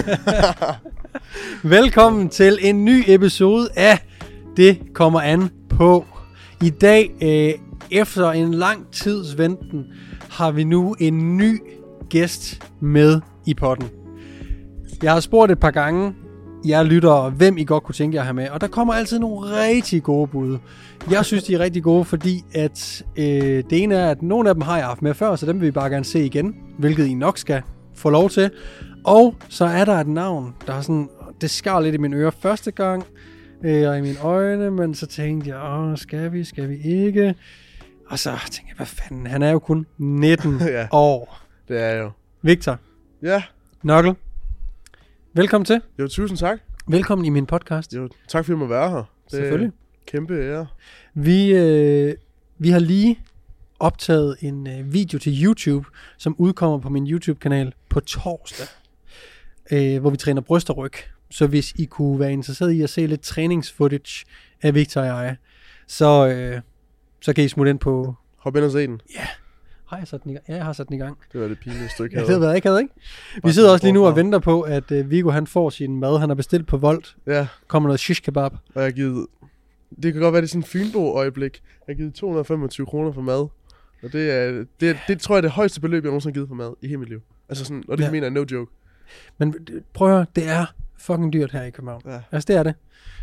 Velkommen til en ny episode af Det kommer an på. I dag, øh, efter en lang tids venten, har vi nu en ny gæst med i potten. Jeg har spurgt et par gange, jeg lytter, hvem I godt kunne tænke jer at have med, og der kommer altid nogle rigtig gode bud. Jeg synes, de er rigtig gode, fordi at øh, det ene er, at nogle af dem har jeg haft med før, så dem vil vi bare gerne se igen, hvilket I nok skal få lov til. Og så er der et navn, der har sådan, det skar lidt i mine ører første gang, øh, og i mine øjne, men så tænkte jeg, åh, skal vi, skal vi ikke? Og så tænkte jeg, hvad fanden, han er jo kun 19 Ja. år. Det er jo. Victor, Ja, Nokkel, velkommen til. jo, tusind tak. Velkommen i min podcast. Jo, tak fordi jeg må være her. Det Selvfølgelig. Er kæmpe ære. Vi, øh, vi har lige optaget en øh, video til YouTube, som udkommer på min YouTube-kanal på torsdag, øh, hvor vi træner bryst og ryg. Så hvis I kunne være interesseret i at se lidt træningsfootage af Victor og jeg, så, øh, så kan I smutte ind på... Hop ind og se den. Har jeg sat den i gang? Ja, jeg har sat den i gang. Det var det pinlige stykke Ja, det havde været ikke, havde ikke? Vi sidder også lige nu og venter på, at øh, Viggo han får sin mad. Han har bestilt på Volt. Ja, Kommer noget shish kebab. og jeg har givet... Det kan godt være, det er sådan en Fynbo-øjeblik. Jeg har givet 225 kroner for mad. Og det er, det, det tror jeg er det højeste beløb, jeg nogensinde har givet for mad i hele mit liv. Altså sådan, og det Ja. ja. mener jeg no joke. Men prøv at høre, det er fucking dyrt her i København. Ja. Altså, det er det.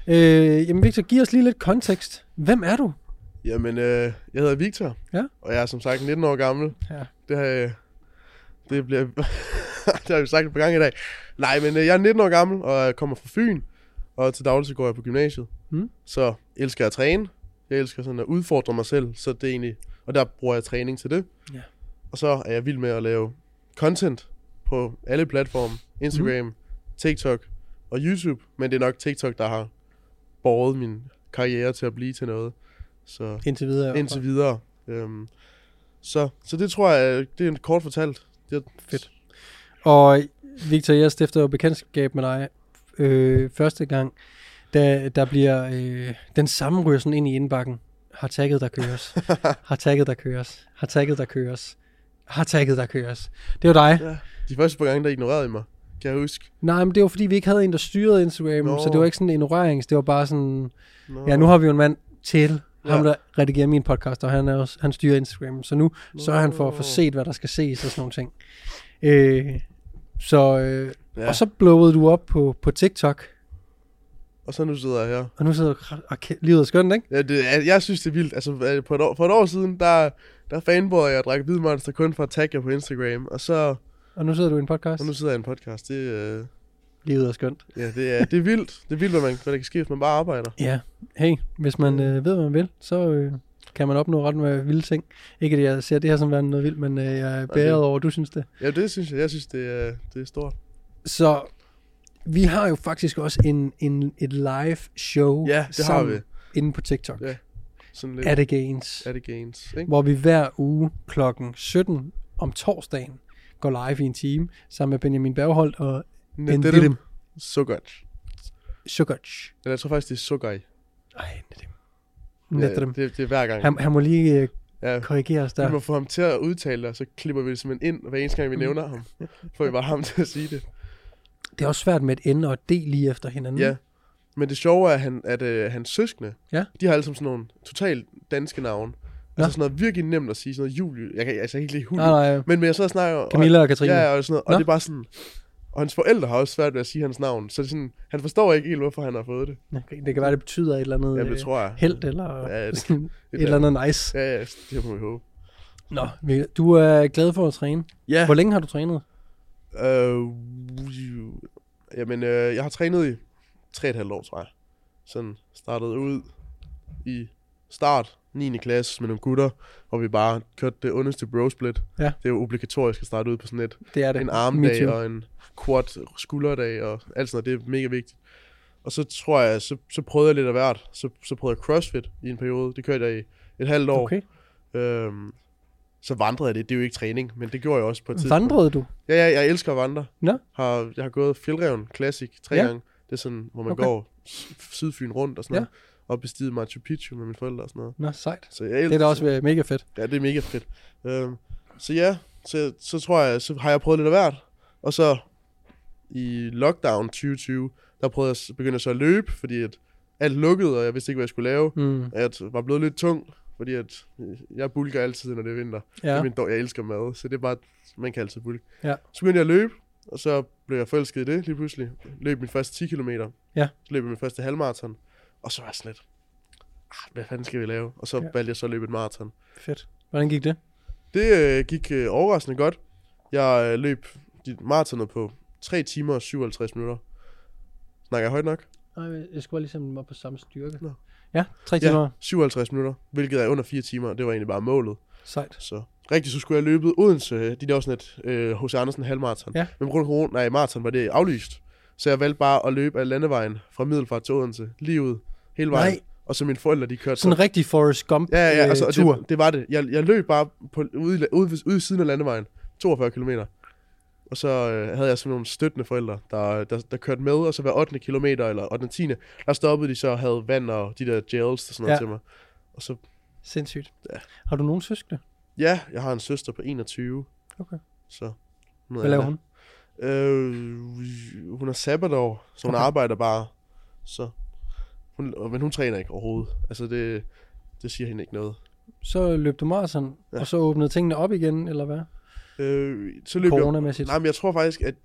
Øh, jamen, Victor, giv os lige lidt kontekst. Hvem er du? Jamen, øh, jeg hedder Victor. Ja. Og jeg er som sagt 19 år gammel. Ja. Det har, det bliver, det har vi sagt et par gange i dag. Nej, men øh, jeg er 19 år gammel, og jeg kommer fra Fyn. Og til daglig så går jeg på gymnasiet. Mm. Så elsker jeg at træne. Jeg elsker sådan at udfordre mig selv, så det er egentlig... Og der bruger jeg træning til det. Ja. Og så er jeg vild med at lave content på alle platforme. Instagram, mm. TikTok og YouTube. Men det er nok TikTok, der har båret min karriere til at blive til noget. Så Indtil videre. indtil videre. Øhm, så, så det tror jeg, det er en kort fortalt. Det, Fedt. Og Victor, jeg stifter jo bekendtskab med dig øh, første gang, da der bliver øh, den samme ryger sådan ind i indbakken. Har tagget der køres. har tagget der køres. Har tagget der køres. Har tagget der køres. Det var dig. Ja. De første par gange, der ignorerede I mig, kan jeg huske. Nej, men det var fordi, vi ikke havde en, der styrede Instagram, Nå. så det var ikke sådan en ignorering. Det var bare sådan, Nå. ja, nu har vi jo en mand til, ham Ja. der redigerer min podcast, og han, er også, han styrer Instagram. Så nu sørger han for at få Nå. set, hvad der skal ses og sådan nogle ting. Øh, så, øh, ja. Og så blowede du op på, på TikTok, og så nu sidder jeg her. og nu sidder du, og kæ- livet er skønt, ikke? Ja, det, jeg, jeg synes, det er vildt. Altså, øh, på et år, for et år siden, der, der fanboyede jeg og drak hvid monster kun for at tagge jer på Instagram. Og så Og nu sidder du i en podcast. og nu sidder jeg i en podcast. Det, øh, Livet er skønt. ja, det, er, det er vildt. Det er vildt, hvad, man, hvad der kan ske, hvis man bare arbejder. Ja, hey, hvis man øh, ved, hvad man vil, så øh, kan man opnå ret med vilde ting. Ikke at jeg ser det her som værende noget vildt, men øh, jeg er bæret over, at du synes det. Ja, det synes jeg. Jeg synes, det er, det er stort. Så vi har jo faktisk også en, en, et live show Ja, det har sammen vi. inde på TikTok. Ja, Sådan lidt. At Gains. Er det gains, ikke? Hvor vi hver uge klokken 17 om torsdagen går live i en time sammen med Benjamin Bergholdt og Men Ndidim det er dem. Så godt. Sugarch. Eller jeg tror faktisk, det er Sugaj. Ej, Ndidim. Ndidim. Det, det er hver gang. Han, han må lige øh, ja. korrigere os Vi der. må få ham til at udtale det, og så klipper vi det simpelthen ind, hver eneste gang vi Mm. nævner ham. Får vi bare ham til at sige det. Det er også svært med et N og et D lige efter hinanden. Ja. Men det sjove er, at, han, at øh, hans søskende, Ja. de har alle sammen sådan nogle totalt danske navne. Nå. Altså sådan noget virkelig nemt at sige, sådan noget Julie. Jeg kan altså ikke lide Julie. Nej, nej. Men, men jeg så snakker og, Camilla og Katrine. Ja, og sådan noget. Og Nå. det er bare sådan... Og hans forældre har også svært ved at sige hans navn. Så det er sådan, han forstår ikke helt, hvorfor han har fået det. Okay, Det kan være, det betyder et eller andet Ja, øh, det tror jeg. held eller Ja, det- sådan et eller andet nice. Ja, ja, det må vi håbe. Nå, du er glad for at træne. Ja. Hvor længe har du trænet? Øh, jamen, øh, jeg har trænet i tre og et halvt år, tror jeg. Sådan startede ud i start 9. klasse med nogle gutter, hvor vi bare kørte det underste bro split. Ja. Det er jo obligatorisk at starte ud på sådan et, Det er det. en armdag og en quad skulderdag og alt sådan noget. Det er mega vigtigt. Og så tror jeg, så, så prøvede jeg lidt af hvert. Så, så prøvede jeg CrossFit i en periode. Det kørte jeg i et halvt år. Okay. Øhm, så vandrede jeg det. Det er jo ikke træning, men det gjorde jeg også på et tidspunkt. Vandrede du? Ja, ja, jeg elsker at vandre. Nå. Har, jeg har gået Fjeldreven Classic tre Ja. gange. Det er sådan, hvor man Okay. går Sydfyn rundt og sådan Ja. noget. Og bestiget Machu Picchu med mine forældre og sådan noget. Nå, sejt. Så jeg Det er da også mega fedt. Ja, det er mega fedt. Øhm, så ja, så, så tror jeg, så har jeg prøvet lidt af hvert. Og så i lockdown 2020, der prøvede jeg, begyndte jeg så at løbe, fordi at alt lukkede, og jeg vidste ikke, hvad jeg skulle lave. Mm. Jeg var blevet lidt tung, fordi at øh, jeg bulker altid, når det er vinter. Ja. Min dår, jeg elsker mad, så det er bare, man kan altid bulke. Ja. Så begyndte jeg at løbe, og så blev jeg forelsket i det lige pludselig. Løb min første 10 km. Ja. Så løb jeg min første halvmarathon. Og så var jeg sådan lidt, ah, hvad fanden skal vi lave? Og så Ja. valgte jeg så at løbe et maraton. Fedt. Hvordan gik det? Det øh, gik øh, overraskende godt. Jeg øh, løb de maratonet på 3 timer og 57 minutter. Snakker jeg højt nok? Nej, jeg skulle bare ligesom var på samme styrke. Nå. Ja, tre timer. Ja, 57 minutter, hvilket er under 4 timer. Det var egentlig bare målet. Sejt. Så rigtigt, så skulle jeg løbet Odense. De der sådan et øh, H.C. Andersen halvmarathon. Ja. Men på grund af corona, nej, maraton var det aflyst. Så jeg valgte bare at løbe af landevejen fra Middelfart til Odense. Lige ud. Hele vejen. Nej, Og så mine forældre, de kørte sådan en rigtig Forrest Gump Ja, ja, altså, øh, og tur. det, det, var det. Jeg, jeg løb bare på, ude, ude, ude, siden af landevejen. 42 km. Og så øh, havde jeg sådan nogle støttende forældre, der, der, der kørte med, og så hver 8. kilometer, eller 8. 10. der stoppede de så og havde vand og de der gels og sådan noget Ja. til mig. Og så, Sindssygt. Ja. Har du nogen søskende? ja, jeg har en søster på 21. Okay. Så, Hvad laver hun? Øh, hun er sabbatår, så hun Okay. arbejder bare. Så, hun, men hun træner ikke overhovedet. Altså det, det siger hende ikke noget. Så løb du maraton, ja. Og så åbnede tingene op igen, eller hvad? Øh, så løb jeg. Nej, men jeg tror faktisk, at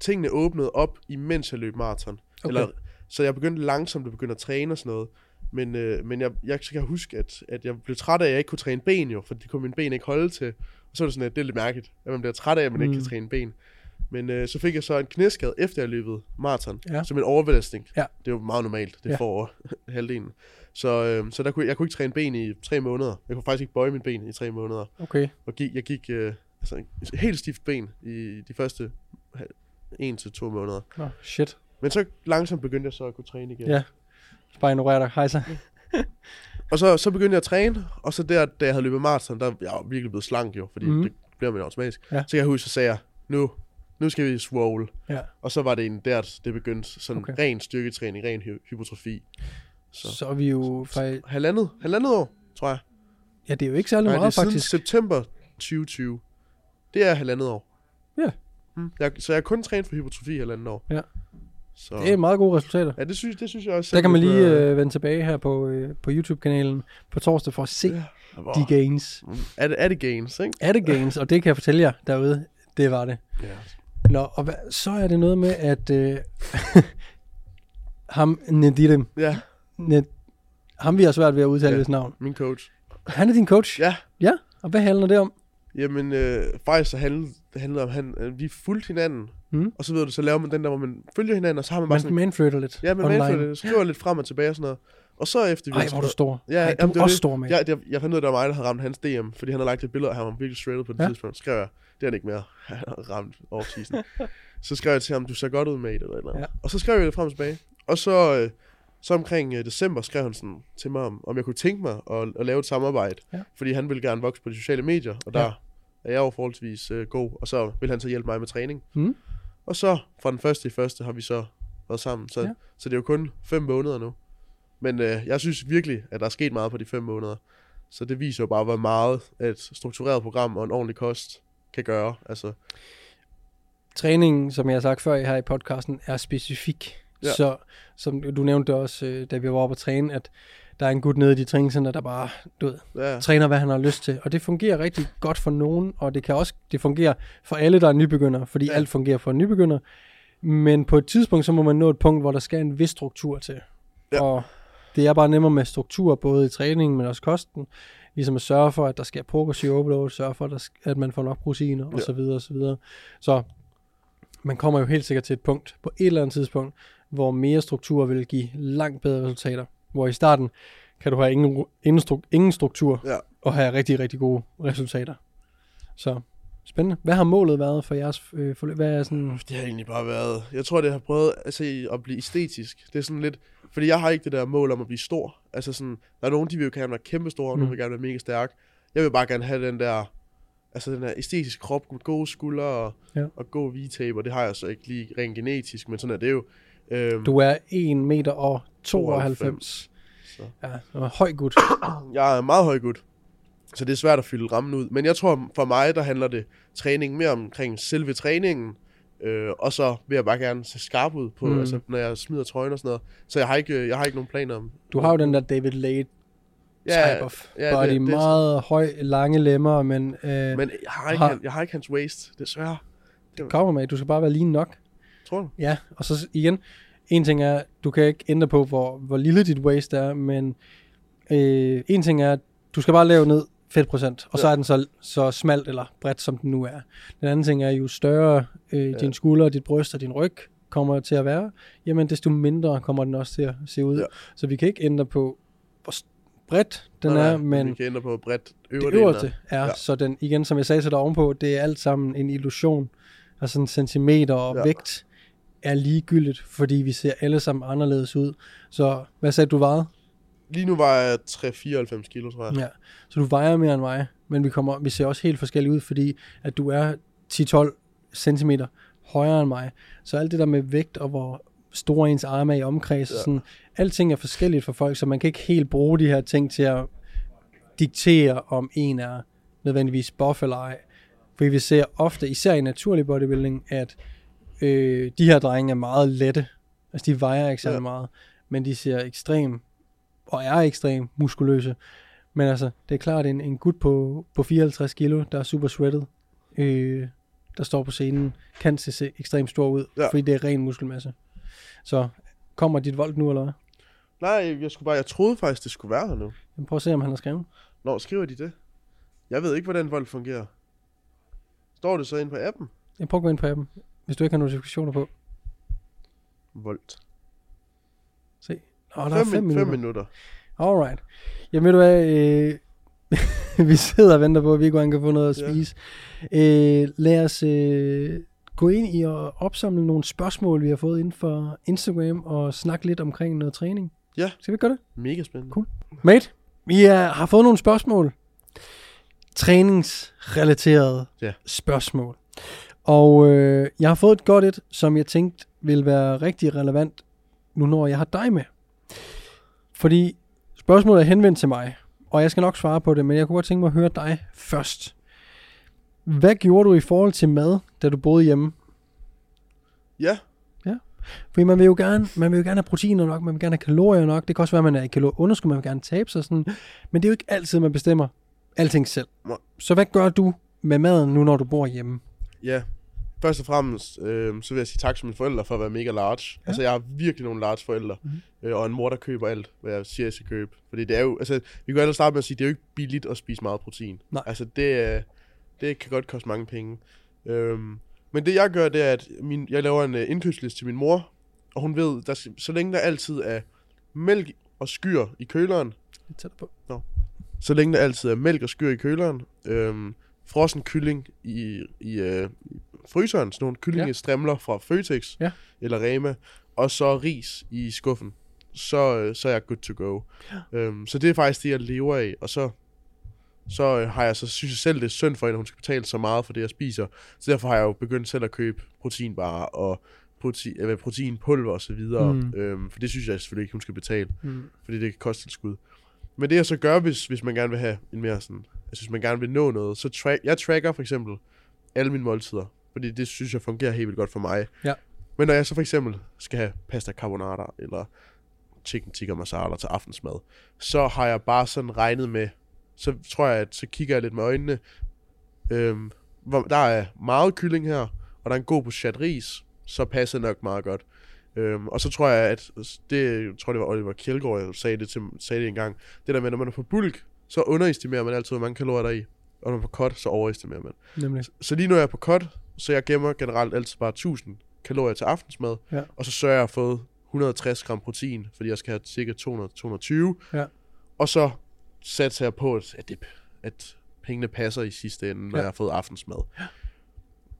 tingene åbnede op, imens jeg løb maraton. Okay. Eller, så jeg begyndte langsomt at begynde at træne og sådan noget. Men, øh, men jeg, jeg så kan jeg huske, at, at jeg blev træt af, at jeg ikke kunne træne ben jo, for det kunne mine ben ikke holde til. Og så er det sådan, at det er lidt mærkeligt, at man bliver træt af, at man mm. ikke Mm. kan træne ben. Men øh, så fik jeg så en knæskade, efter jeg løbet maraton, Ja. som en overbelastning. Ja. Det er jo meget normalt, det Ja. får halvdelen. Så, øh, så der kunne, jeg kunne ikke træne ben i tre måneder. Jeg kunne faktisk ikke bøje mine ben i tre måneder. Okay. Og gik, jeg gik øh, altså, en helt stift ben i de første en til to måneder. Nå, shit. Men så langsomt begyndte jeg så at kunne træne igen. Ja. Bare ignorer dig. Hej så. Og så, så begyndte jeg at træne, og så der, da jeg havde løbet maraton, der jeg var virkelig blevet slank jo, fordi mm. det bliver man automatisk. Ja. Så jeg huske, så sagde jeg, nu, nu skal vi swole. Ja. Og så var det en der, det begyndte sådan Okay. ren styrketræning, ren hy- hypotrofi. Så. Så. er vi jo faktisk... Halvandet, halvandet år, tror jeg. Ja, det er jo ikke særlig Nej, det er meget, siden faktisk. september 2020. Det er halvandet år. Ja. Mm. Jeg, så jeg har kun trænet for hypotrofi halvandet år. Ja. Så. Det er meget gode resultater. Ja, det synes, det synes jeg også. Der kan man lige øh, øh, vende tilbage her på, øh, på YouTube-kanalen på torsdag for at se Ja. Hvor- de gains. Er det, er det gains, ikke? Er det gains? Og det kan jeg fortælle jer derude. Det var det. Ja. Nå, og hvad, så er det noget med, at øh, ham, Nedirim, Ja, Ned, ham vi har svært ved at udtale Ja. ja. navn. min coach. Han er din coach? Ja, Ja, og hvad handler det om? jamen øh, faktisk så handlede det handlede om, han, øh, vi fulgte hinanden. Mm. Og så ved du, så laver man den der, hvor man følger hinanden, og så har man bare Man, sådan... man flytter lidt Ja, man manflytter det, skriver lidt frem og tilbage og sådan noget. Og så efter vi Ej, hvor du stor. Ja, Ej, jamen, du det er også det. stor, mand. Ja, det, jeg fandt ud af, at det var mig, der havde ramt hans DM, fordi han havde lagt et billede af ham, han var virkelig shredded på det ja. tidspunkt. Så skrev jeg, det er han ikke mere. Han har ramt off-season. så skrev jeg til ham, du ser godt ud, mate, eller et eller andet. Ja. Og så skrev jeg det frem og tilbage. Og så, øh, så omkring øh, december skrev han sådan til mig, om, om jeg kunne tænke mig at, at lave et samarbejde. Ja. Fordi han ville gerne vokse på de sociale medier, og der Ja. er jeg jo forholdsvis øh, god. Og så vil han så hjælpe mig med træning. Mm. Og så fra den første i første har vi så været sammen. Så, ja. så det er jo kun fem måneder nu. Men øh, jeg synes virkelig, at der er sket meget på de fem måneder. Så det viser jo bare, hvor meget et struktureret program og en ordentlig kost kan gøre. Altså, Træningen, som jeg har sagt før her i podcasten, er specifik. Ja. Så som du nævnte også, øh, da vi var oppe at træne, at der er en gut nede i de træningscenter, der bare du ved, ja, træner, hvad han har lyst til. Og det fungerer rigtig godt for nogen, og det kan også det fungerer for alle, der er nybegynder, fordi. Ja. alt fungerer for en nybegynder. Men på et tidspunkt, så må man nå et punkt, hvor der skal en vis struktur til. Ja. Og det er bare nemmere med struktur, både i træningen, men også kosten. Ligesom at sørge for, at der sker progressiv overload, sørge for, at, der, at man får nok proteiner, og Ja. så videre, og så videre. Så man kommer jo helt sikkert til et punkt, på et eller andet tidspunkt, hvor mere struktur vil give langt bedre resultater. Hvor i starten kan du have ingen, ingen, stru- ingen struktur, ja. og have rigtig, rigtig gode resultater. Så spændende. Hvad har målet været for jeres øh, forløb? Hvad er sådan... Det har egentlig bare været... Jeg tror, det har prøvet altså, at blive æstetisk. Det er sådan lidt... Fordi jeg har ikke det der mål om at blive stor. Altså sådan... Der er nogen, de vil jo gerne være kæmpe store, og Mm. nogle vil gerne være mega stærk. Jeg vil bare gerne have den der... Altså den der æstetiske krop med gode skuldre og, Ja. og god V-tape, og det har jeg så ikke lige rent genetisk, men sådan er det jo. Øhm, Du er 1 meter og 92. Så. Ja, du er høj gut. Jeg er meget høj gut, så det er svært at fylde rammen ud. Men jeg tror, for mig, der handler det træning mere omkring selve træningen, Øh, og så vil jeg bare gerne se skarp ud på, Mm. altså, når jeg smider trøjen og sådan noget. Så jeg har ikke, øh, jeg har ikke nogen planer om... Du har jo den der David Late ja, type of ja, body. det- det er meget høj, lange lemmer, men, øh, men jeg har, ikke, Har- jeg har ikke hans waist, desværre. kommer med, du skal bare være lige nok. Tror du? Ja, og så igen, en ting er, du kan ikke ændre på, hvor, hvor lille dit waist er, men øh, en ting er, du skal bare lave ned fedtprocent, og så Ja. er den så, så smalt eller bredt, som den nu er. Den anden ting er, jo større øh, ja. din skulder, dit bryst og din ryg kommer til at være, jamen desto mindre kommer den også til at se ud. Ja. Så vi kan ikke ændre på, hvor bredt den Nej, er, men Vi kan ændre på bredt det øvre øverste er, ja. Så den, igen, som jeg sagde til dig ovenpå, det er alt sammen en illusion. Altså en centimeter og ja. Vægt er ligegyldigt, fordi vi ser alle sammen anderledes ud. Så hvad sagde du, du vejede? Lige nu var jeg 3-94 kilo, tror jeg. Ja. Så du vejer mere end mig, men vi, kommer, vi ser også helt forskellige ud, fordi at du er 10-12 cm højere end mig. Så alt det der med vægt og hvor store ens arme er i omkreds, ja. Sådan, alting er forskelligt for folk, så man kan ikke helt bruge de her ting til at diktere, om en er nødvendigvis buff eller ej. Fordi vi ser ofte, især i naturlig bodybuilding, at øh, de her drenge er meget lette. Altså de vejer ikke særlig ja. Meget, men de ser ekstrem og er ekstrem muskuløse. Men altså, det er klart, en, en gut på, på 54 kilo, der er super shredded, øh, der står på scenen, kan se, se ekstremt stor ud, ja. Fordi det er ren muskelmasse. Så kommer dit vold nu, eller hvad? Nej, jeg, skulle bare, jeg troede faktisk, det skulle være her nu. Jamen, Prøv at se, om han har skrevet. Nå, skriver de det? Jeg ved ikke, hvordan vold fungerer. Står det så inde på appen? Jeg prøver at gå ind på appen, hvis du ikke har notifikationer på. Voldt. Se. Åh, der er 5 fem, minutter. fem minutter. Alright. Jamen ved du hvad, øh, vi sidder og venter på, at Viggo kan få noget at Ja. spise. Øh, lad os øh, gå ind i og opsamle nogle spørgsmål, vi har fået inden for Instagram, og snakke lidt omkring noget træning. Ja. Skal vi gøre det? Mega spændende. Cool. Mate, vi er, har fået nogle spørgsmål. Træningsrelaterede Ja. spørgsmål. Og øh, jeg har fået et godt et, som jeg tænkte vil være rigtig relevant, nu når jeg har dig med. Fordi spørgsmålet er henvendt til mig, og jeg skal nok svare på det, men jeg kunne godt tænke mig at høre dig først. Hvad gjorde du i forhold til mad, da du boede hjemme? Ja, Fordi man vil jo gerne, man vil jo gerne have proteiner nok, man vil gerne have kalorier nok. Det kan også være, at man er i kalorieunderskud, man vil gerne tabe sig sådan. Men det er jo ikke altid, man bestemmer alting selv. Så hvad gør du med maden nu, når du bor hjemme? ja. Først og fremmest, øh, så vil jeg sige tak til mine forældre for at være mega large. Ja. Altså, jeg har virkelig nogle large forældre. Mhm. Mm-hmm. Øh, og en mor, der køber alt, hvad jeg siger, jeg skal købe. Fordi det er jo, altså, vi kan jo starte med at sige, det er jo ikke billigt at spise meget protein. Nej. Altså, det, er- det kan godt koste mange penge. Øhm, men det jeg gør, det er, at min, jeg laver en uh, indkøbsliste til min mor, og hun ved, der, så længe der altid er mælk og skyr i køleren, tættere på. så længe der altid er mælk og skyr i køleren, øhm, frossen kylling i, i, øh, i fryseren, sådan nogle kyllingestrimler fra Føtex Ja. eller Rema, og så ris i skuffen, så, øh, så er jeg good to go. Ja. Øhm, så det er faktisk det, jeg lever af, og så, så øh, har jeg så synes jeg selv, det er synd for hende, at hun skal betale så meget for det, jeg spiser. Så derfor har jeg jo begyndt selv at købe proteinbarer og protein, øh, proteinpulver og så videre, Mm. øhm, for det synes jeg selvfølgelig ikke, hun skal betale Mm. fordi det kan koste et skud. Men det jeg så gør, hvis, hvis man gerne vil have en mere sådan, altså hvis man gerne vil nå noget, så track, jeg tracker for eksempel alle mine måltider, fordi det synes jeg fungerer helt vildt godt for mig. Ja. Men når jeg så for eksempel skal have pasta carbonara, eller chicken tikka masala til aftensmad, så har jeg bare sådan regnet med, så tror jeg, at så kigger jeg lidt med øjnene, øhm, der er meget kylling her, og der er en god portion ris, så passer det nok meget godt. Øhm, og så tror jeg, at det jeg tror det var Oliver Kjeldgaard, der sagde det, til, sagde det engang. Det der med, når man er på bulk, så underestimerer man altid, hvor mange kalorier der er i. Og når man er på cut, så overestimerer man. Nemlig. Så lige nu er jeg på cut, så jeg gemmer generelt altid bare 1000 kalorier til aftensmad. Ja. Og så sørger jeg for 160 gram protein, fordi jeg skal have cirka 200-220. Ja. Og så satser jeg på, at, at, det, at pengene passer i sidste ende, når Ja. jeg har fået aftensmad.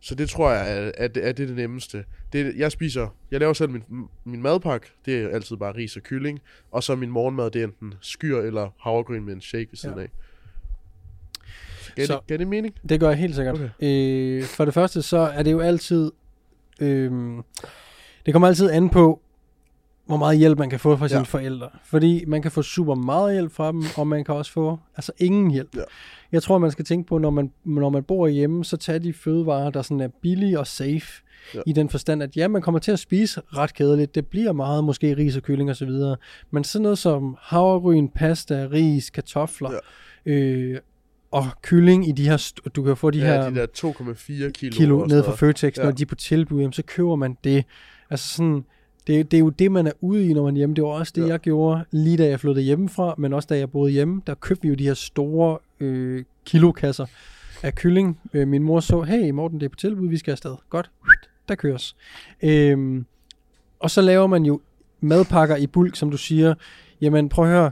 Så det tror jeg, er, er, det, er det nemmeste. Det, jeg spiser, jeg laver selv min, min madpakke, det er altid bare ris og kylling. Og så min morgenmad, det er enten skyr eller havregryn med en shake ved siden Ja. af. Gav, Så- det, gav det mening? Det gør jeg helt sikkert. Okay. Øh, for det første, så er det jo altid... Øh, det kommer altid an på, hvor meget hjælp man kan få fra sine Ja. forældre. Fordi man kan få super meget hjælp fra dem, og man kan også få altså ingen hjælp. Ja. Jeg tror, man skal tænke på, når man, når man bor hjemme, så tag de fødevarer, der sådan er billige og safe. Ja. I den forstand, at ja, man kommer til at spise ret kedeligt. Det bliver meget måske ris og kylling og så videre. Men sådan noget som havregryn, pasta, ris, kartofler ja. øh, og kylling i de her... Du kan få de ja, her de der 2,4 kilo. kilo ned fra Føtex, Ja. når de er på tilbud, jamen, så køber man det. Altså sådan, det, det er jo det, man er ude i, når man er hjemme. Det var også det, Ja. jeg gjorde, lige da jeg flyttede hjemmefra, men også da jeg boede hjemme. Der købte vi jo de her store øh, kilokasser af kylling. Øh, min mor så, hey Morten, det er på tilbud, vi skal afsted. Godt, der køres. Øhm, og så laver man jo madpakker i bulk, som du siger. Jamen prøv at høre,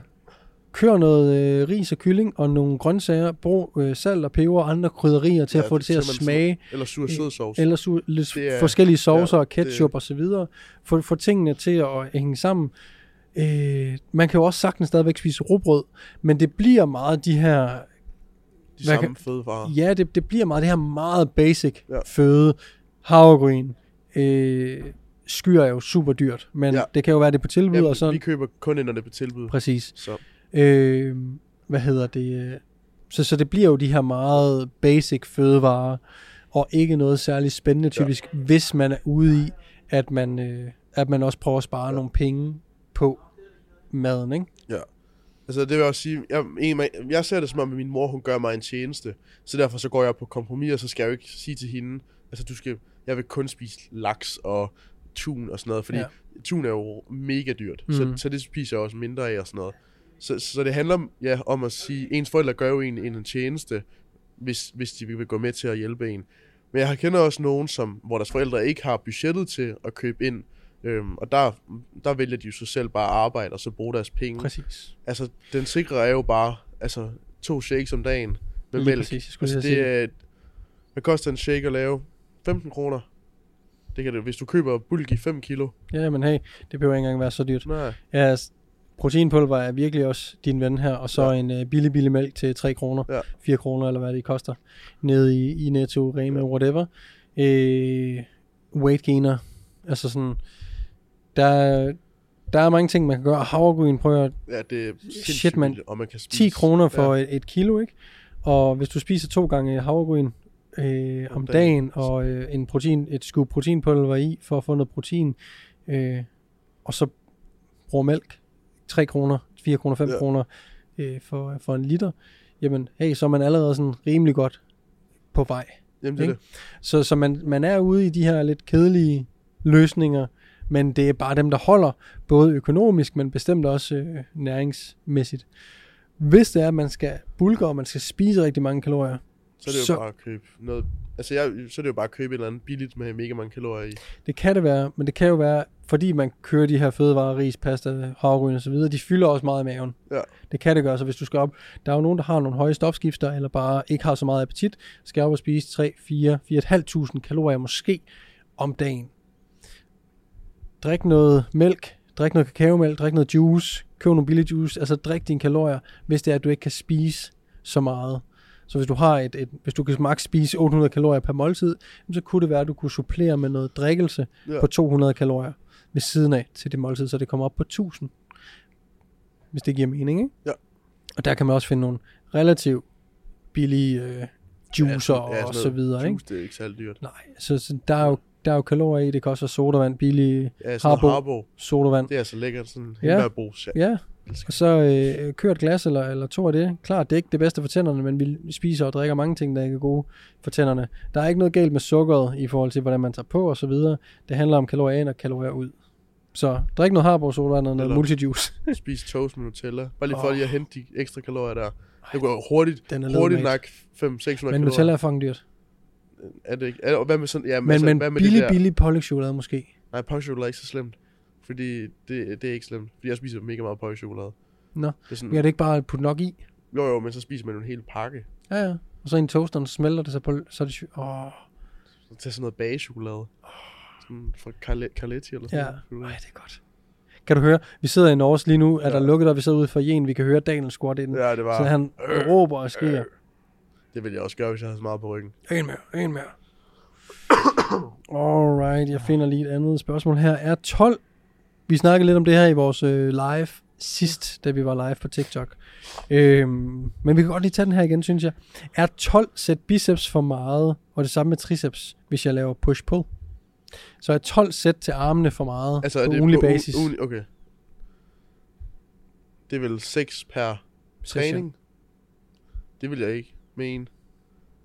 kør noget øh, ris og kylling og nogle grøntsager, brug øh, salt og peber og andre krydderier til Ja, at få det til at smage. Eller sur sødsovs. Eller su- lidt Det er- forskellige saucer, ja, ja, ketchup og så videre. Få, få tingene til at hænge sammen. Øh, man kan jo også sagtens stadigvæk spise rugbrød, men det bliver meget de her, De samme kan- fødevarer. ja, det, det bliver meget det her meget basic Ja. føde. Havregryn, øh, skyr er jo super dyrt, men Ja. det kan jo være det på tilbud Jamen, og sådan. vi køber kun ind, når det er på tilbud. Præcis. Så Øh, hvad hedder det? øh, Så, så det bliver jo de her meget basic fødevarer, og ikke noget særligt spændende typisk, ja. hvis man er ude i, at man, øh, at man også prøver at spare ja. nogle penge på maden, ikke? Altså det vil jeg også sige, jeg, en, jeg ser det som om, at min mor, hun gør mig en tjeneste. Så derfor så går jeg på kompromis, og så skal jeg jo ikke sige til hende, altså du skal, jeg vil kun spise laks og tun og sådan noget, fordi ja. Ja. tun er jo mega dyrt, mm. så, så det spiser jeg også mindre af og sådan noget. Så, så det handler om, ja, om at sige, ens forældre gør jo en, en, en tjeneste, hvis, hvis de vil gå med til at hjælpe en. Men jeg har kender også nogen, som, hvor deres forældre ikke har budgettet til at købe ind, øhm, og der, der vælger de jo så selv bare at arbejde og så bruge deres penge. Præcis. Altså, den sikre er jo bare, altså, to shakes om dagen med Lige mælk. præcis, jeg skulle altså, det er, hvad koster en shake at lave? 15 kroner. Det kan det, hvis du køber bulk i 5 kilo. Ja, men hey, det behøver ikke engang være så dyrt. Nej. Ja, s- proteinpulver er virkelig også din ven her, og så Ja. en øh, billig, billig mælk til 3 kroner, Ja. 4 kroner, eller hvad det koster, nede i, i Netto, Rema, ja. whatever. Øh, weight gainer, altså sådan, der, er- der er mange ting, man kan gøre. Havregryn, prøv at Ja, det er Shit, billigt, og man kan spise. 10 kroner for ja. et, et kilo, ikke? Og hvis du spiser to gange havregryn øh, om Om dagen. dagen, og øh, en protein, et skub proteinpulver i, for at få noget protein, øh, og så bruger mælk, 3 kroner, 4 kroner, 5 Ja. kroner øh, for, for en liter, jamen, hey, så er man allerede sådan rimelig godt på vej. Jamen, det ikke? det. Så, så man, man er ude i de her lidt kedelige løsninger, men det er bare dem, der holder, både økonomisk, men bestemt også øh, næringsmæssigt. Hvis det er, at man skal bulke, og man skal spise rigtig mange kalorier, Så er det jo Så- bare at købe noget... Altså, jeg, så er det jo bare at købe et eller andet billigt med mega mange kalorier i. det kan det være, men det kan jo være, fordi man kører de her fødevarer, ris, pasta, havregryn og så videre, de fylder også meget i maven. Ja. Det kan det gøre, så hvis du skal op, der er jo nogen, der har nogle høje stofskifter, eller bare ikke har så meget appetit, skal op og spise 3, 4, 4.500 kalorier måske om dagen. Drik noget mælk, drik noget kakaomælk, drik noget juice, køb nogle billig juice, altså drik dine kalorier, hvis det er, at du ikke kan spise så meget. Så hvis du har et, et hvis du kan maks spise 800 kalorier per måltid, så kunne det være, at du kunne supplere med noget drikkelse Ja. på 200 kalorier ved siden af til det måltid, så det kommer op på 1000. Hvis det giver mening, ikke? Ja. Og der kan man også finde nogle relativt billige øh, juicer ja, sådan og så videre, ikke? Juice, det er ikke særlig dyrt. Nej, så, så der, er jo, der er jo kalorier i, det kan også være sodavand, billige Ja, Harbo. Harbo. sodavand. Det er så lækkert. Sådan Ja. hindbærbrus. Ja. Ja, og så øh, kør et glas eller, eller to af det. Klart, det er ikke det bedste for tænderne, men vi spiser og drikker mange ting, der ikke er gode for tænderne. Der er ikke noget galt med sukkeret i forhold til, hvordan man tager på og så videre. Det handler om kalorier ind og kalorier ud. Så drik noget Harbo sodavand og noget multijuice. Spise toast med Nutella. Bare lige for Åh. lige at hente de ekstra kalorier der. Det går hurtigt, Den er hurtigt nok 500-600 Men kalorier. Nutella er fucking dyrt. Er det ikke? Er, og hvad med sådan, ja, Men, altså, men hvad med billig, det der? billig pålægtschokolade måske. Nej, pålægtschokolade er ikke så slemt. Fordi det, det er ikke slemt. Fordi jeg spiser mega meget pålægtschokolade. Nå. Det er sådan, Ja, det er ikke bare at putte nok i. Jo jo, men så spiser man jo en hel pakke. Ja, ja. Og så i en toaster, så smelter det så på, så er det... Åh, Så tag sådan noget bagechokolade. Sådan fra Carle- Carletti eller sådan ja. noget. Ej, det er godt. Kan du høre? Vi sidder i Norge lige nu. Er Ja. der lukket op? Vi sidder ude for Jen. Vi kan høre Daniel squat inden. Ja, det var... Så han råber og skriger. Det ville jeg også gøre, hvis jeg havde så meget på ryggen. En mere, en mere. Alright, jeg finder lige et andet spørgsmål her. Er 12... Vi snakkede lidt om det her i vores øh, live sidst, da vi var live på TikTok. Øhm, men vi kan godt lige tage den her igen, synes jeg. Er 12 sæt biceps for meget, og det samme med triceps, hvis jeg laver push-pull? Så er 12 sæt til armene for meget Altså, på er det ugenlig på basis. ugen- okay. Det er vel 6 per Session. træning? Det vil jeg ikke mene.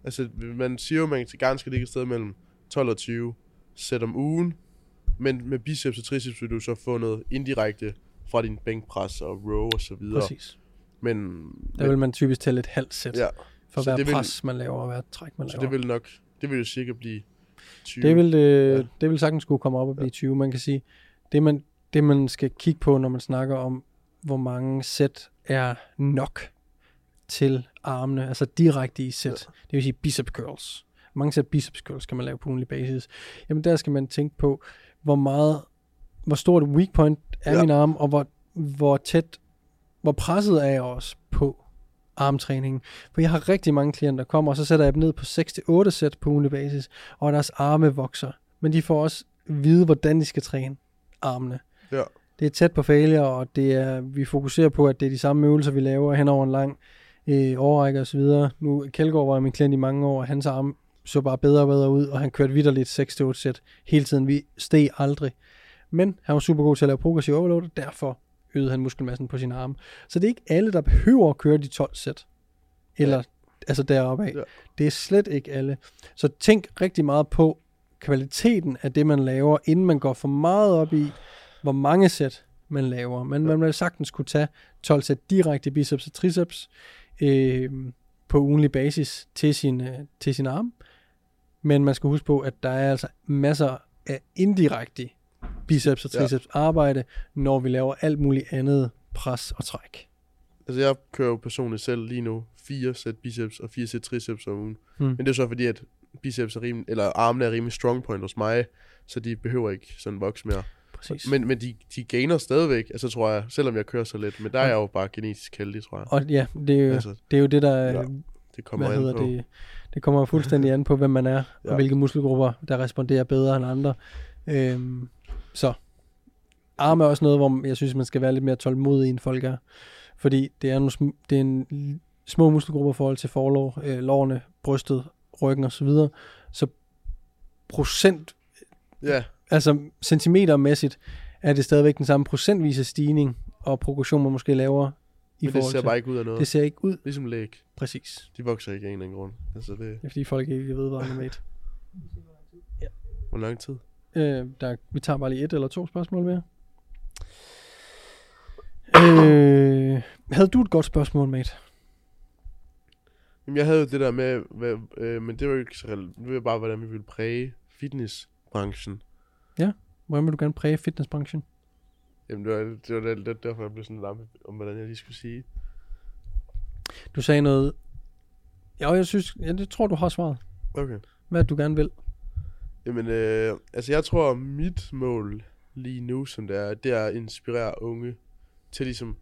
Altså, man siger jo, at man til gang skal ligge et sted mellem 12 og 20 sæt om ugen. Men med biceps og triceps vil du så få noget indirekte fra din bænkpres og row og så videre. Præcis. Men, Der men vil man typisk tælle et halvt sæt ja, for så hver vil- pres, man laver, og hver træk, man så laver. det vil nok, det vil jo sikkert blive 20. Det vil, øh, Ja. ja. det vil sagtens skulle komme op og blive 20. Man kan sige, det man, det man skal kigge på, når man snakker om, hvor mange sæt er nok til armene, altså direkte i sæt. Ja. Det vil sige biceps curls. Hvor mange sæt biceps curls kan man lave på ugenlig basis? Jamen der skal man tænke på, hvor meget, hvor stort weak point er ja. min arm, og hvor, hvor tæt, hvor presset er jeg også på armtræningen. For jeg har rigtig mange klienter, der kommer, og så sætter jeg dem ned på 6-8 sæt på ugenlig basis, og deres arme vokser. Men de får også vide, hvordan de skal træne armene. Ja. Det er tæt på failure, og det er, vi fokuserer på, at det er de samme øvelser, vi laver hen over en lang øh, overrække osv. Nu, Kjeldgaard var min klient i mange år, og hans arm så bare bedre og bedre ud, og han kørte vidderligt 6-8 sæt hele tiden. Vi steg aldrig. Men han var super god til at lave progressiv overload, og derfor øgede han muskelmassen på sin arme. Så det er ikke alle, der behøver at køre de 12 sæt. Eller, ja. altså deroppe af. Ja. Det er slet ikke alle. Så tænk rigtig meget på kvaliteten af det, man laver, inden man går for meget op i, hvor mange sæt man laver. Men Ja. man vil sagtens kunne tage 12 sæt direkte biceps og triceps øh, på ugenlig basis til sin, øh, til sin arm. Men man skal huske på, at der er altså masser af indirekte biceps og Ja. triceps arbejde, når vi laver alt muligt andet pres og træk. Altså, jeg kører jo personligt selv lige nu fire sæt biceps og fire sæt triceps om ugen. Hmm. Men det er så fordi, at biceps er rimelig, eller armene er rimelig strong point hos mig, så de behøver ikke sådan vokse mere. Præcis. Men, men de, de gainer stadigvæk, altså tror jeg, selvom jeg kører så lidt. Men der er Ja. jeg jo bare genetisk heldig, tror jeg. Og ja, det er jo, Altså, det, er jo det, der ja, ja, det kommer hvad hedder på. det, det kommer fuldstændig an på, hvem man er, ja. Og hvilke muskelgrupper, der responderer bedre end andre. Øhm, så arme er også noget, hvor jeg synes, man skal være lidt mere tålmodig, end folk er. Fordi det er, nogle sm- det er en små muskelgrupper i forhold til forlov, øh, lårene, brystet, ryggen og så videre. Så procent, Ja, altså centimetermæssigt, er det stadigvæk den samme procentvise stigning og progression, man måske laver i men det ser til. bare ikke ud af noget. det ser ikke ud Ligesom læg. præcis. De vokser ikke af en eller anden grund. Altså, det, Det er fordi folk ikke ved, hvad han er med. hvor lang tid? Øh, der, vi tager bare lige et eller to spørgsmål mere. Øh, havde du et godt spørgsmål, mate? Jamen, jeg havde jo det der med, hvad, øh, men det var jo ikke så relevant. Det var bare, hvordan vi ville præge fitnessbranchen. Hvordan vil du gerne præge fitnessbranchen? Jamen, det var, det var lidt derfor, jeg blev sådan lidt ambi- om, hvordan jeg lige skulle sige. Du sagde noget... Ja, jeg synes, ja, det tror du har svaret. Okay. Hvad du gerne vil? Jamen, øh, altså jeg tror, mit mål lige nu, som det er, det er at inspirere unge til ligesom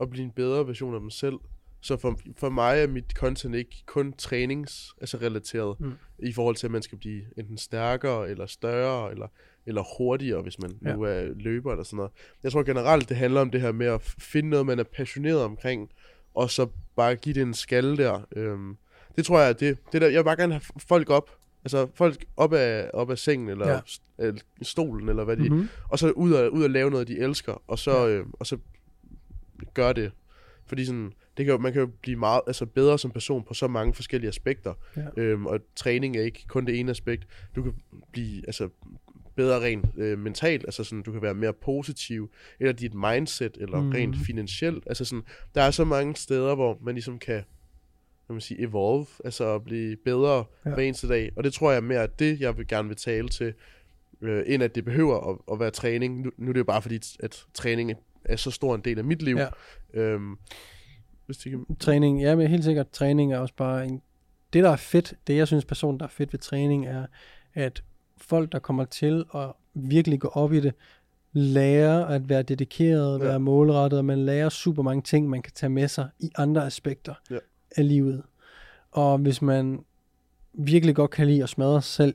at blive en bedre version af dem selv. Så for, for mig er mit content ikke kun trænings, altså relateret, mm. i forhold til, at man skal blive enten stærkere, eller større, eller, eller hurtigere, hvis man Ja. nu er løber eller sådan noget. Jeg tror generelt, det handler om det her med at finde noget, man er passioneret omkring, og så bare give det en skalle der. Øhm, det tror jeg, det, det der, jeg vil bare gerne have folk op, altså folk op af, op af sengen, eller Ja. eller stolen, eller hvad de, mm-hmm. Og så ud og, ud og lave noget, de elsker, og så, Ja. ja. øh, og så gør det. Fordi sådan, det kan jo, man kan jo blive meget altså bedre som person på så mange forskellige aspekter. Ja. Øhm, og træning er ikke kun det ene aspekt. Du kan blive altså, bedre rent øh, mentalt, altså sådan, du kan være mere positiv, eller dit mindset, eller mm. rent finansielt. Altså sådan, der er så mange steder, hvor man ligesom kan kan man sige, evolve, altså at blive bedre Ja. hver eneste dag. Og det tror jeg er mere det, jeg vil gerne vil tale til, øh, end at det behøver at, at være træning. Nu, nu er det jo bare fordi, at træning er så stor en del af mit liv. Ja. Øhm, hvis det kan... Træning, ja, men helt sikkert, træning er også bare en... Det, der er fedt, det jeg synes personen, der er fedt ved træning, er, at folk, der kommer til at virkelig gå op i det, lærer at være dedikeret, Ja. være målrettet, og man lærer super mange ting, man kan tage med sig i andre aspekter Ja. af livet. Og hvis man virkelig godt kan lide at smadre sig selv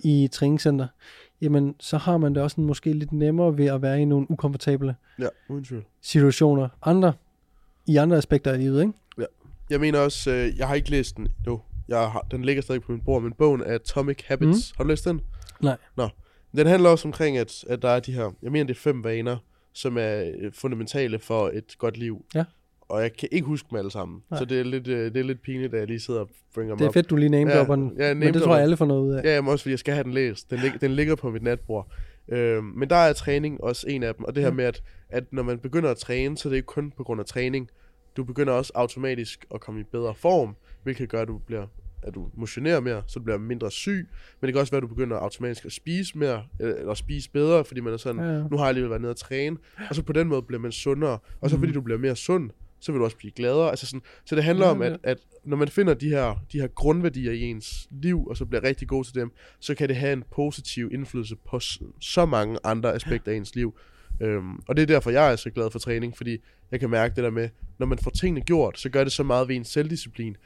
i træningscenter, jamen så har man det også måske lidt nemmere ved at være i nogle ukomfortable Ja, situationer. Andre, i andre aspekter af livet, ikke? Jeg mener også, øh, jeg har ikke læst den nu. Jeg har, den ligger stadig på min bord, men bogen er Atomic Habits. Mm. Har du læst den? Nej. Nå, Den handler også omkring, at, at der er de her, jeg mener det er fem vaner, som er øh, fundamentale for et godt liv. Ja. Og jeg kan ikke huske dem alle sammen. Nej. Så det er, lidt, øh, det er lidt pinligt, at jeg lige sidder og bringer dem Det er op. fedt, du lige name Ja, den. ja, men det tror jeg, alle får noget ud af. Ja, jamen også fordi jeg skal have den læst. Den, lig, den ligger på mit natbord. Øhm, men der er træning også en af dem. Og det her Ja. med, at, at når man begynder at træne, så er det ikke kun på grund af træning. Du begynder også automatisk at komme i bedre form, hvilket gør, at du bliver at du motionerer mere, så du bliver mindre syg. Men det kan også være, at du begynder automatisk at spise mere, eller, eller spise bedre, fordi man er sådan, Ja, ja. nu har jeg alligevel været nede og træne. Og så på den måde bliver man sundere. Og så fordi Mhm. du bliver mere sund, så vil du også blive gladere. Altså sådan, så det handler Ja, om, at, at når man finder de her, de her grundværdier i ens liv, og så bliver rigtig god til dem, så kan det have en positiv indflydelse på så mange andre aspekter af ens liv. Øhm, og det er derfor, jeg er så glad for træning, fordi jeg kan mærke det der med, når man får tingene gjort, så gør det så meget ved ens selvdisciplin.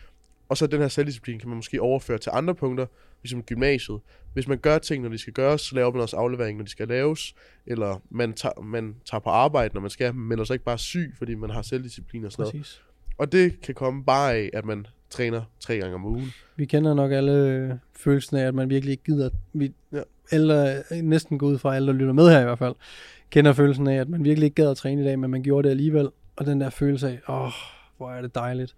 Og så den her selvdisciplin kan man måske overføre til andre punkter, ligesom gymnasiet. Hvis man gør ting, når de skal gøres, så laver man også aflevering, når de skal laves. Eller man tager, man tager på arbejde, når man skal, men er så ikke bare syg, fordi man har selvdisciplin og sådan noget. Præcis. Og det kan komme bare af, at man træner tre gange om ugen. Vi kender nok alle øh, følelsen af, at man virkelig ikke gider. Vi, Ja. alle, øh, næsten gå ud fra alle, der lytter med her i hvert fald, kender følelsen af, at man virkelig ikke gad at træne i dag, men man gjorde det alligevel. Og den der følelse af, åh, hvor er det dejligt,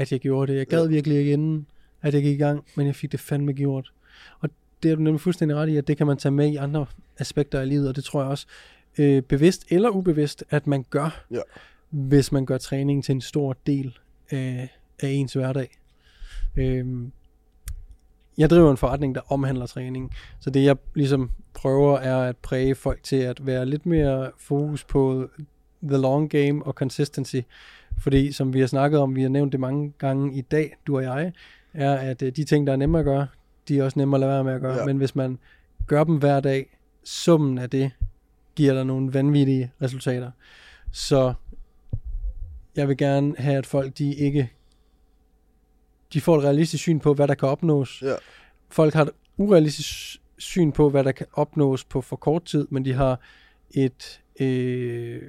at jeg gjorde det. Jeg gad virkelig ikke inden, at jeg gik i gang, men jeg fik det fandme gjort. Og det er du nemlig fuldstændig ret i, at det kan man tage med i andre aspekter af livet, og det tror jeg også, øh, bevidst eller ubevidst, at man gør, Ja. hvis man gør træning til en stor del af, af ens hverdag. Øhm, jeg driver en forretning, der omhandler træning, så det jeg ligesom prøver er at præge folk til at være lidt mere fokus på the long game og consistency. Fordi som vi har snakket om, vi har nævnt det mange gange i dag, du og jeg, er at øh, de ting, der er nemme at gøre, de er også nemme at lade være med at gøre. Ja. Ja. Men hvis man gør dem hver dag, summen af det giver dig nogle vanvittige resultater. Så jeg vil gerne have, at folk de ikke de får et realistisk syn på, hvad der kan opnås. Ja. Folk har et urealistisk syn på, hvad der kan opnås på for kort tid, men de har et, øh,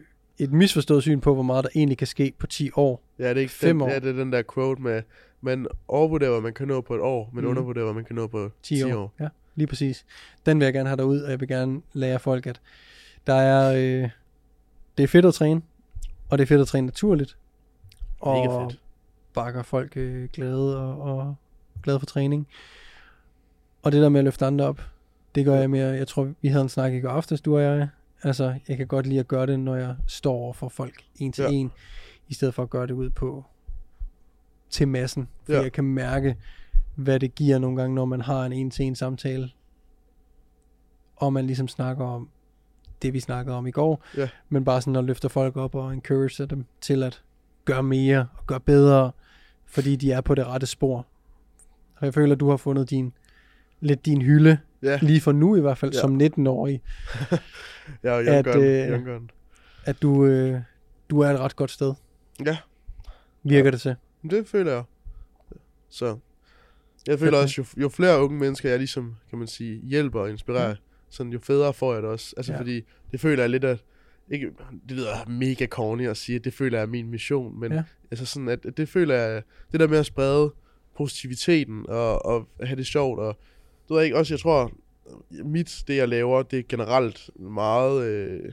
et misforstået syn på, hvor meget der egentlig kan ske på 10 år. Ja, det er ikke Fem den, år. Ja, det er den der quote med, man overvurderer, hvad man kan nå på et år, men mm. undervurderer, hvad man kan nå på 10, 10, 10 10 år. år. Ja, lige præcis. Den vil jeg gerne have derud, og jeg vil gerne lære folk, at der er, øh, det er fedt at træne, og det er fedt at træne naturligt. Og Mega fedt. bakker folk øh, glade og, og glade for træning. Og det der med at løfte andre op, det gør jeg mere, jeg tror vi havde en snak i går aftes, du og jeg. Altså, jeg kan godt lide at gøre det, når jeg står over for folk en til Ja. en, i stedet for at gøre det ud på til massen. For Ja. jeg kan mærke, hvad det giver nogle gange, når man har en en-til-en samtale, og man ligesom snakker om det, vi snakkede om i går, Ja. men bare sådan at løfte folk op og encourage dem til at gøre mere og gøre bedre, fordi de er på det rette spor. Og jeg føler, at du har fundet din, lidt din hylde, Ja, lige for nu i hvert fald, Ja. ja. som 19-årig, ja og at, øh, at du, øh, du er et ret godt sted, Ja, virker det til. det føler jeg. Så jeg føler Fedt, også, jo, jo flere unge mennesker jeg ligesom, kan man sige, hjælper og inspirerer, sådan jo federe får jeg det også. Altså Ja. ja. fordi, det føler jeg lidt at, ikke, det lyder mega corny at sige, at det føler jeg er min mission, men Ja. ja. altså sådan, at det føler jeg, det der med at sprede positiviteten og, og have det sjovt, og ved ikke, også jeg tror, mit, det jeg laver, det er generelt meget, øh,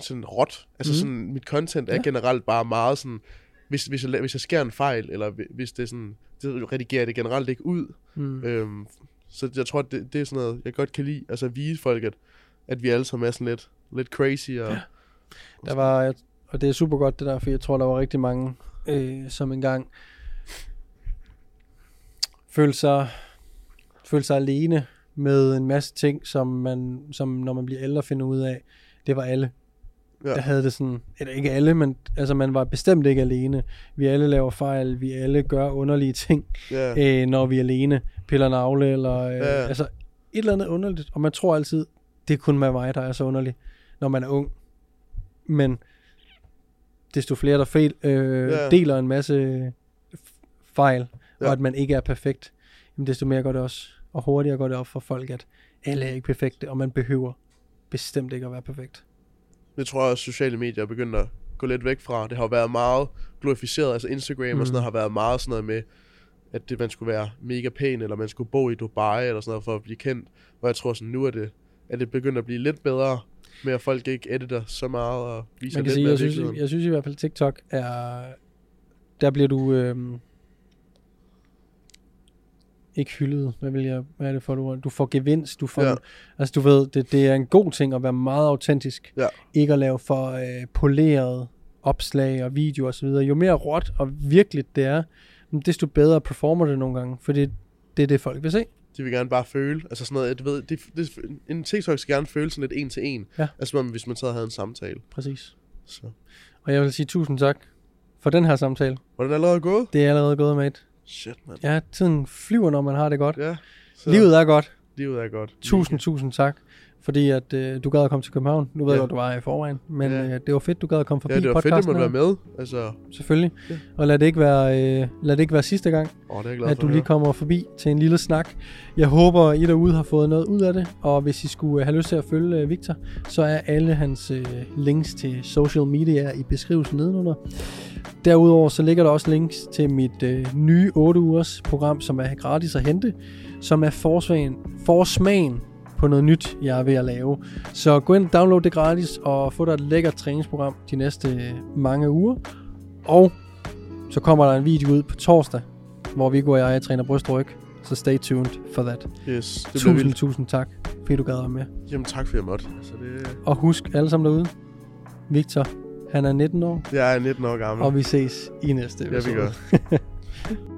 sådan råt. Altså Mhm. sådan, mit content er Ja. generelt bare meget sådan, hvis, hvis, jeg, hvis jeg sker en fejl, eller hvi- hvis det er sådan, det redigerer jeg det generelt ikke ud. Mm. Øhm, så jeg tror, det, det er sådan noget, jeg godt kan lide. Altså at vise folk, at, at vi alle sammen er sådan lidt, lidt crazy. Og, ja. Der var, og det er super godt det der, for jeg tror, der var rigtig mange, øh, som engang følte sig, følte sig alene med en masse ting, som man, som når man bliver ældre finder ud af, det var alle. Ja. Der havde det sådan, eller ikke alle, men altså man var bestemt ikke alene. Vi alle laver fejl, vi alle gør underlige ting, Ja. øh, når vi er alene, piller navle, eller øh, Ja. altså et eller andet underligt, og man tror altid, det er kun med mig, der er så underlig, når man er ung. Men desto flere, der fejl, øh, Ja. deler en masse f- fejl, Ja. og at man ikke er perfekt, jamen desto mere går det også, og hurtigere går det op for folk, at alle er ikke perfekte, og man behøver bestemt ikke at være perfekt. Det tror jeg også, sociale medier er begyndt at gå lidt væk fra. Det har været meget glorificeret. Altså Instagram mm. Mm. og sådan noget har været meget sådan noget med, at det, man skulle være mega pæn, eller man skulle bo i Dubai, eller sådan noget, for at blive kendt. Og jeg tror sådan, nu er det, at det begynder at blive lidt bedre, med at folk ikke editer så meget og viser Man kan lidt sige, mere jeg synes, jeg synes i hvert fald, TikTok er... Der bliver du... Øhm, ikke hyldet. Hvad, vil jeg, hvad er det for et ord? Du får gevinst. Du får, Ja. Altså du ved, det, det er en god ting at være meget autentisk. Ja. Ikke at lave for øh, poleret opslag og video og så videre. Jo mere råt og virkeligt det er, desto bedre performer det nogle gange. For det, det er det, folk vil se. De vil gerne bare føle, altså sådan noget, du ved, det, det, en TikTok skal gerne føle sådan lidt en til en. Ja. Altså som om, hvis man og havde en samtale. Præcis. Så. Og jeg vil sige tusind tak for den her samtale. Var den allerede gået? Det er allerede gået, mate. Shit, mand. Ja, tiden flyver, når man har det godt. Ja. Så. Livet er godt. livet er godt. Tusind, tusind tak, fordi at øh, du gad at komme til København. Nu ved jeg Ja. godt, du var i forvejen, men Ja. øh, det var fedt, du gad at komme forbi Ja, det var fedt, at podcasten være med. Altså, Selvfølgelig. Ja. Og lad det ikke være, øh, lad det ikke være sidste gang, åh, det er jeg glad at for du lige kommer forbi til en lille snak. Jeg håber, I derude har fået noget ud af det, og hvis I skulle øh, have lyst til at følge øh, Victor, så er alle hans øh, links til social media i beskrivelsen nedenunder. Derudover så ligger der også links til mit øh, nye 8 ugers program, som er gratis at hente, som er forsmagen, forsmagen på noget nyt, jeg er ved at lave. Så gå ind og download det gratis, og få dig et lækkert træningsprogram de næste øh, mange uger. Og så kommer der en video ud på torsdag, hvor Viggo og jeg træner brystryg. Så stay tuned for that. Yes, det Tusind, vildt. tusind tak, fordi du gad være med. Jamen tak for, at jeg måtte. Altså, det, Og husk alle sammen derude, Victor, han er 19 år, jeg er 19 år gammel. og vi ses i næste Ja, vi episode. gør.